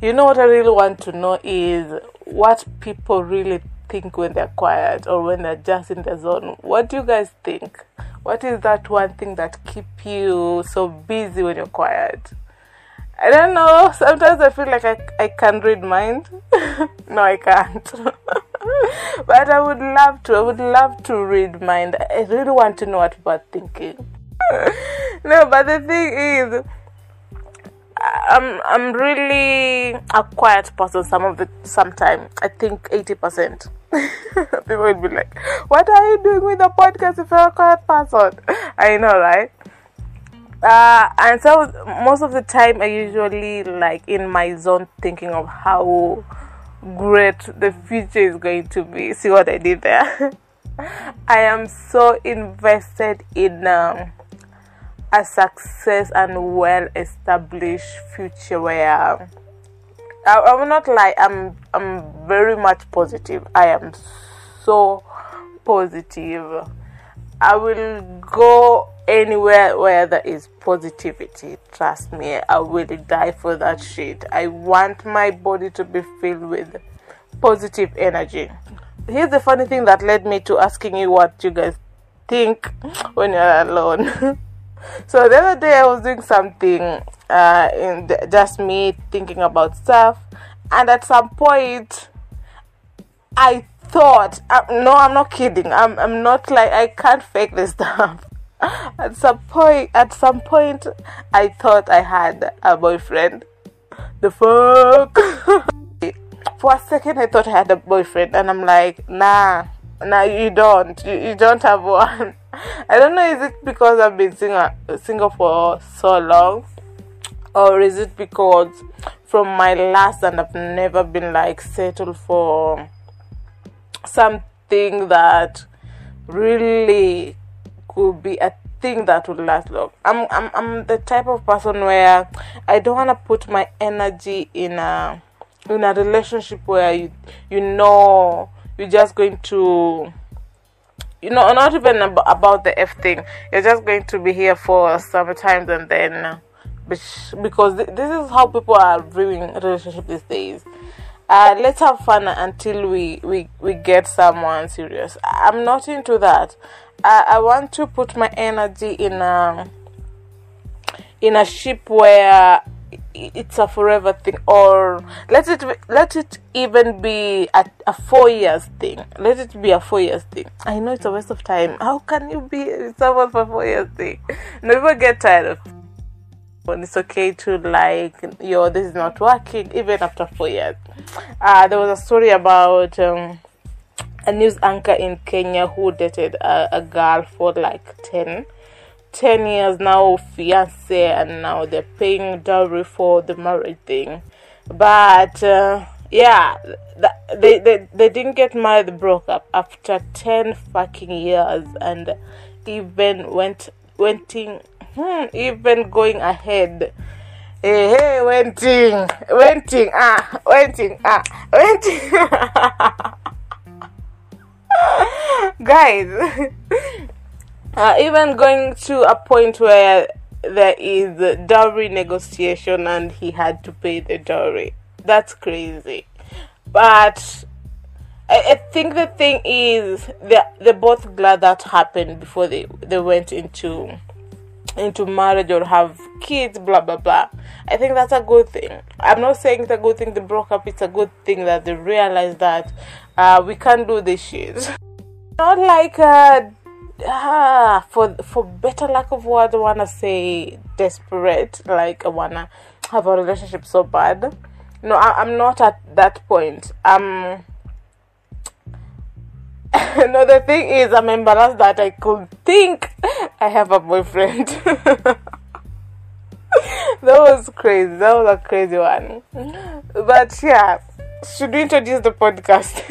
You know what I really want to know is what people really think when they're quiet or when they're just in the zone. What do you guys think? What is that one thing that keep you so busy when you're quiet? I don't know. Sometimes I feel like I, I can read mind. no, I can't. but I would love to. I would love to read mind. I really want to know what people are thinking. no, but the thing is, I'm I'm really a quiet person. Some of the sometime I think eighty percent. People will be like, "What are you doing with the podcast if you're a quiet person?" I know, right? Uh, and so most of the time, I usually like in my zone thinking of how great the future is going to be. See what I did there? I am so invested in. Um, a success and well established future where I, I will not lie I'm I'm very much positive. I am so positive. I will go anywhere where there is positivity trust me. I will die for that shit. I want my body to be filled with positive energy. Here's the funny thing that led me to asking you what you guys think when you're alone so the other day I was doing something, uh, in the, just me thinking about stuff, and at some point, I thought, uh, no, I'm not kidding. I'm, I'm not like I can't fake this stuff. at some point, at some point, I thought I had a boyfriend. The fuck. For a second, I thought I had a boyfriend, and I'm like, nah, nah, you don't. You, you don't have one. I don't know, is it because I've been single, single for so long, or is it because from my last and I've never been like settled for something that really could be a thing that would last long. I'm I'm I'm the type of person where I don't want to put my energy in a in a relationship where you you know you're just going to you know, not even ab- about the F thing. You're just going to be here for some time and then, because th- this is how people are viewing relationship these days. Uh, let's have fun until we, we, we get someone serious. I'm not into that. I, I want to put my energy in a in a ship where it's a forever thing or let it let it even be a, a four years thing. Let it be a four years thing. I know it's a waste of time. How can you be someone for four years thing? Never get tired of when it's okay to like yo this is not working even after four years. Uh, there was a story about um, a news anchor in kenya who dated a, a girl for like 10 10 years now fiance and now they're paying dowry for the marriage thing. But uh, yeah th- they, they they didn't get married broke up after 10 fucking years and even went wenting hmm, even going ahead. Hey hey wenting wenting ah wenting ah wenting. Guys uh, even going to a point where there is dowry negotiation and he had to pay the dowry. That's crazy. But I, I think the thing is they're, they're both glad that happened before they, they went into into marriage or have kids, blah blah blah. I think that's a good thing. I'm not saying it's a good thing they broke up, it's a good thing that they realized that uh, we can't do this shit. Not like uh, ah, for for better lack of words, I wanna say desperate. Like I wanna have a relationship so bad. No, I, am not at that point. Um. no, the thing is, I'm embarrassed that I could think I have a boyfriend. that was crazy. That was a crazy one. But yeah, should we introduce the podcast?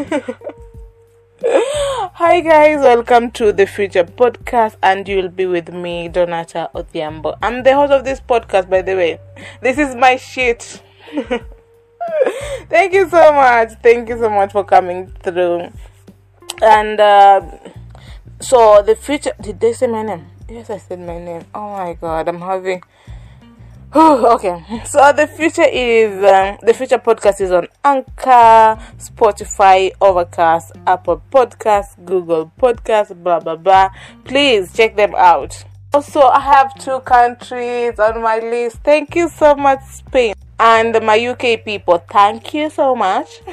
Hi guys, welcome to the Future Podcast, and you'll be with me, Donata Odhiambo. I'm the host of this podcast, by the way. This is my shit. Thank you so much. Thank you so much for coming through. And uh, so the future. Did they say my name? Yes, I said my name. Oh my god, I'm having. okay, so the future is um, the future podcast is on Anchor, Spotify, Overcast, Apple podcast Google podcast blah blah blah. Please check them out. Also, I have two countries on my list. Thank you so much, Spain and my UK people. Thank you so much.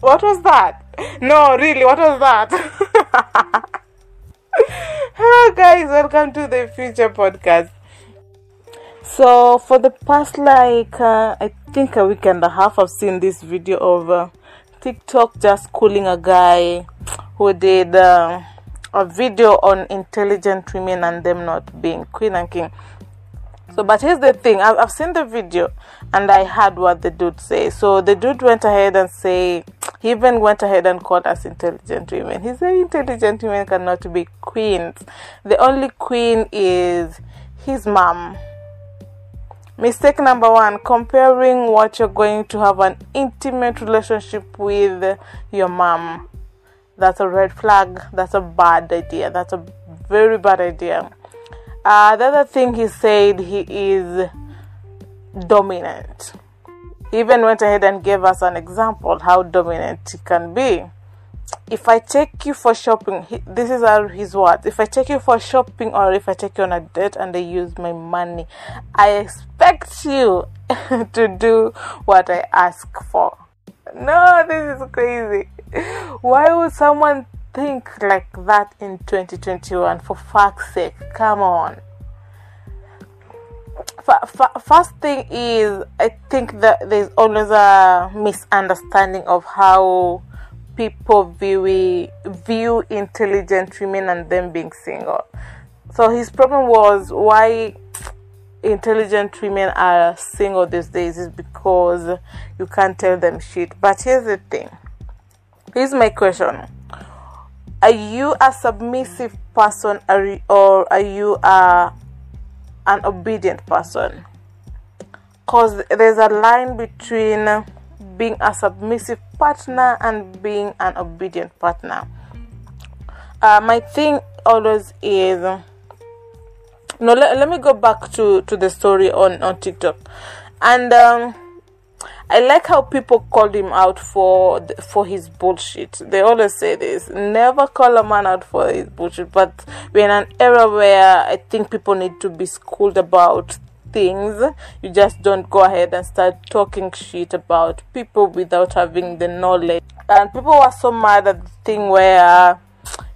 what was that? No, really, what was that? Hello, guys, welcome to the future podcast. So, for the past like uh, I think a week and a half, I've seen this video of uh, TikTok just calling a guy who did. Uh, a video on intelligent women and them not being queen and king. So, but here's the thing: I've, I've seen the video and I heard what the dude say. So the dude went ahead and say he even went ahead and called us intelligent women. He said intelligent women cannot be queens. The only queen is his mom. Mistake number one: comparing what you're going to have an intimate relationship with your mom that's a red flag. That's a bad idea. That's a very bad idea. Uh, the other thing he said, he is dominant. He even went ahead and gave us an example how dominant he can be. If I take you for shopping, he, this is his words. If I take you for shopping or if I take you on a date and I use my money, I expect you to do what I ask for. No, this is crazy. Why would someone think like that in 2021? For fuck's sake, come on. First thing is, I think that there's always a misunderstanding of how people view view intelligent women and them being single. So his problem was why intelligent women are single these days is because you can't tell them shit. But here's the thing Here's my question Are you a submissive person or are you a, an obedient person? Because there's a line between being a submissive partner and being an obedient partner. Uh, my thing always is no let, let me go back to to the story on on tiktok and um I like how people called him out for for his bullshit. They always say this: never call a man out for his bullshit. But we're in an era where I think people need to be schooled about things. You just don't go ahead and start talking shit about people without having the knowledge. And people were so mad at the thing where uh,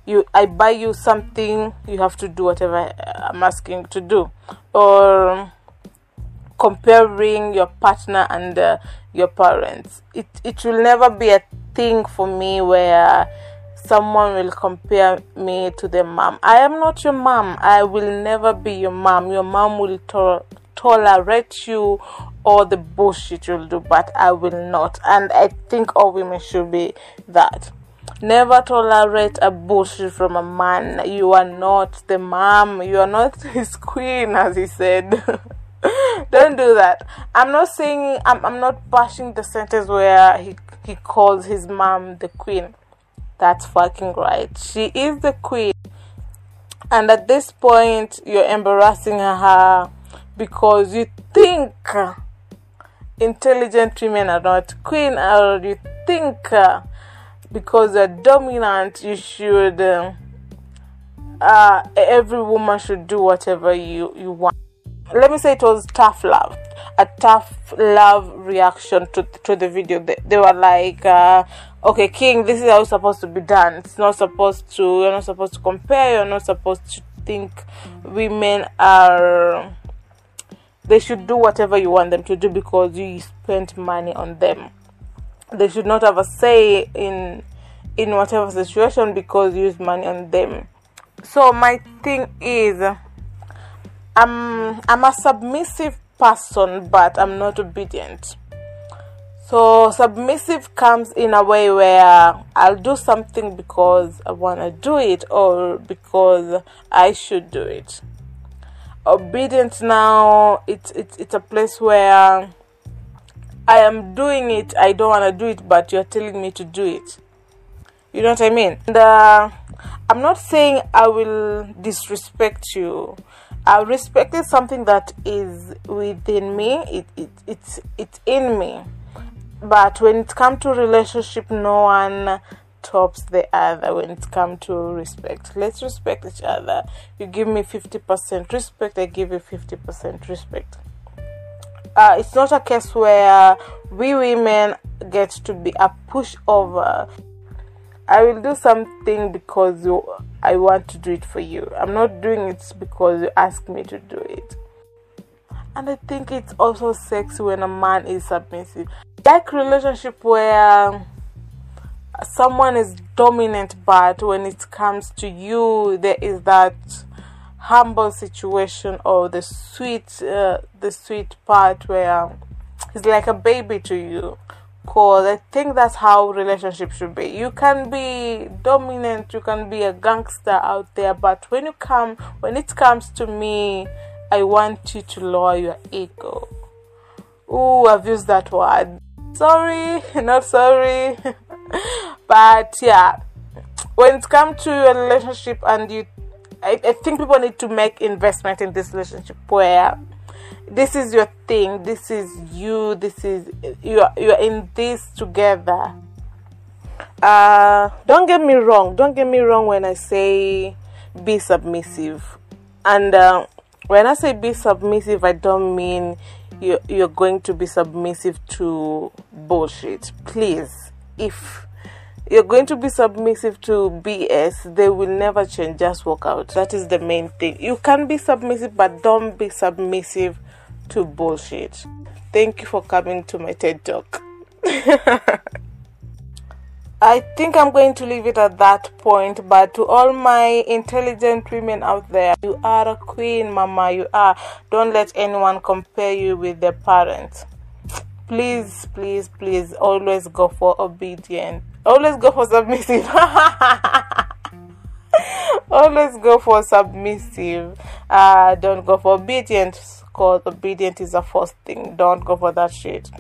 you I buy you something, you have to do whatever I'm asking to do, or um, comparing your partner and uh, your parents. It it will never be a thing for me where uh, someone will compare me to their mom. I am not your mom. I will never be your mom. Your mom will to- tolerate you all the bullshit you'll do, but I will not. And I think all women should be that. Never tolerate a bullshit from a man. You are not the mom. You are not his queen, as he said. Don't do that. I'm not saying I'm I'm not bashing the sentence where he he calls his mom the queen. That's fucking right. She is the queen. And at this point you're embarrassing her because you think intelligent women are not queen or you think because you're dominant you should uh, every woman should do whatever you, you want. Let me say it was tough love a tough love reaction to to the video. They, they were like uh, okay king this is how it's supposed to be done. It's not supposed to you're not supposed to compare you're not supposed to think women are they should do whatever you want them to do because you spent money on them they should not have a say in in whatever situation because you use money on them so my thing is I'm I'm a submissive person, but I'm not obedient. So submissive comes in a way where I'll do something because I want to do it or because I should do it. Obedient now it's it's it's a place where I am doing it. I don't want to do it, but you're telling me to do it. You know what I mean? And, uh, I'm not saying I will disrespect you. i respect is something that is within me. It, it it's it's in me. But when it comes to relationship, no one tops the other when it comes to respect. Let's respect each other. You give me 50% respect, I give you 50% respect. Uh, it's not a case where we women get to be a pushover. I will do something because you, I want to do it for you. I'm not doing it because you ask me to do it. And I think it's also sexy when a man is submissive. Like relationship where someone is dominant, but when it comes to you, there is that humble situation or the sweet, uh, the sweet part where he's like a baby to you. Cause I think that's how relationship should be. You can be dominant, you can be a gangster out there, but when you come, when it comes to me, I want you to lower your ego. Ooh, I've used that word. Sorry, not sorry. but yeah, when it comes to a relationship and you, I, I think people need to make investment in this relationship where this is your thing, this is you, this is you're you're in this together. Uh, don't get me wrong. Don't get me wrong when I say be submissive, and uh, when I say be submissive, I don't mean you you're going to be submissive to bullshit. Please, if you're going to be submissive to BS, they will never change. Just walk out. That is the main thing. You can be submissive, but don't be submissive to bullshit. Thank you for coming to my TED Talk. I think I'm going to leave it at that point. But to all my intelligent women out there, you are a queen, mama. You are. Don't let anyone compare you with their parents. Please, please, please, always go for obedient. Always go for submissive. always go for submissive. Uh, don't go for obedient because obedient is the first thing. Don't go for that shit.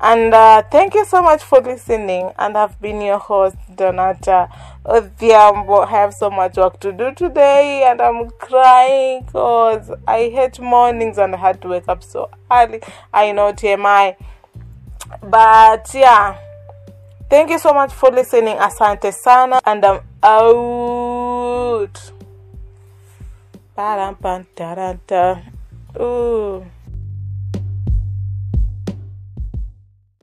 And uh, thank you so much for listening. And I've been your host, Donata Odhiambo. I have so much work to do today, and I'm crying because I hate mornings and I had to wake up so early. I know TMI. But yeah, thank you so much for listening. Asante sana, and I'm out. Ooh.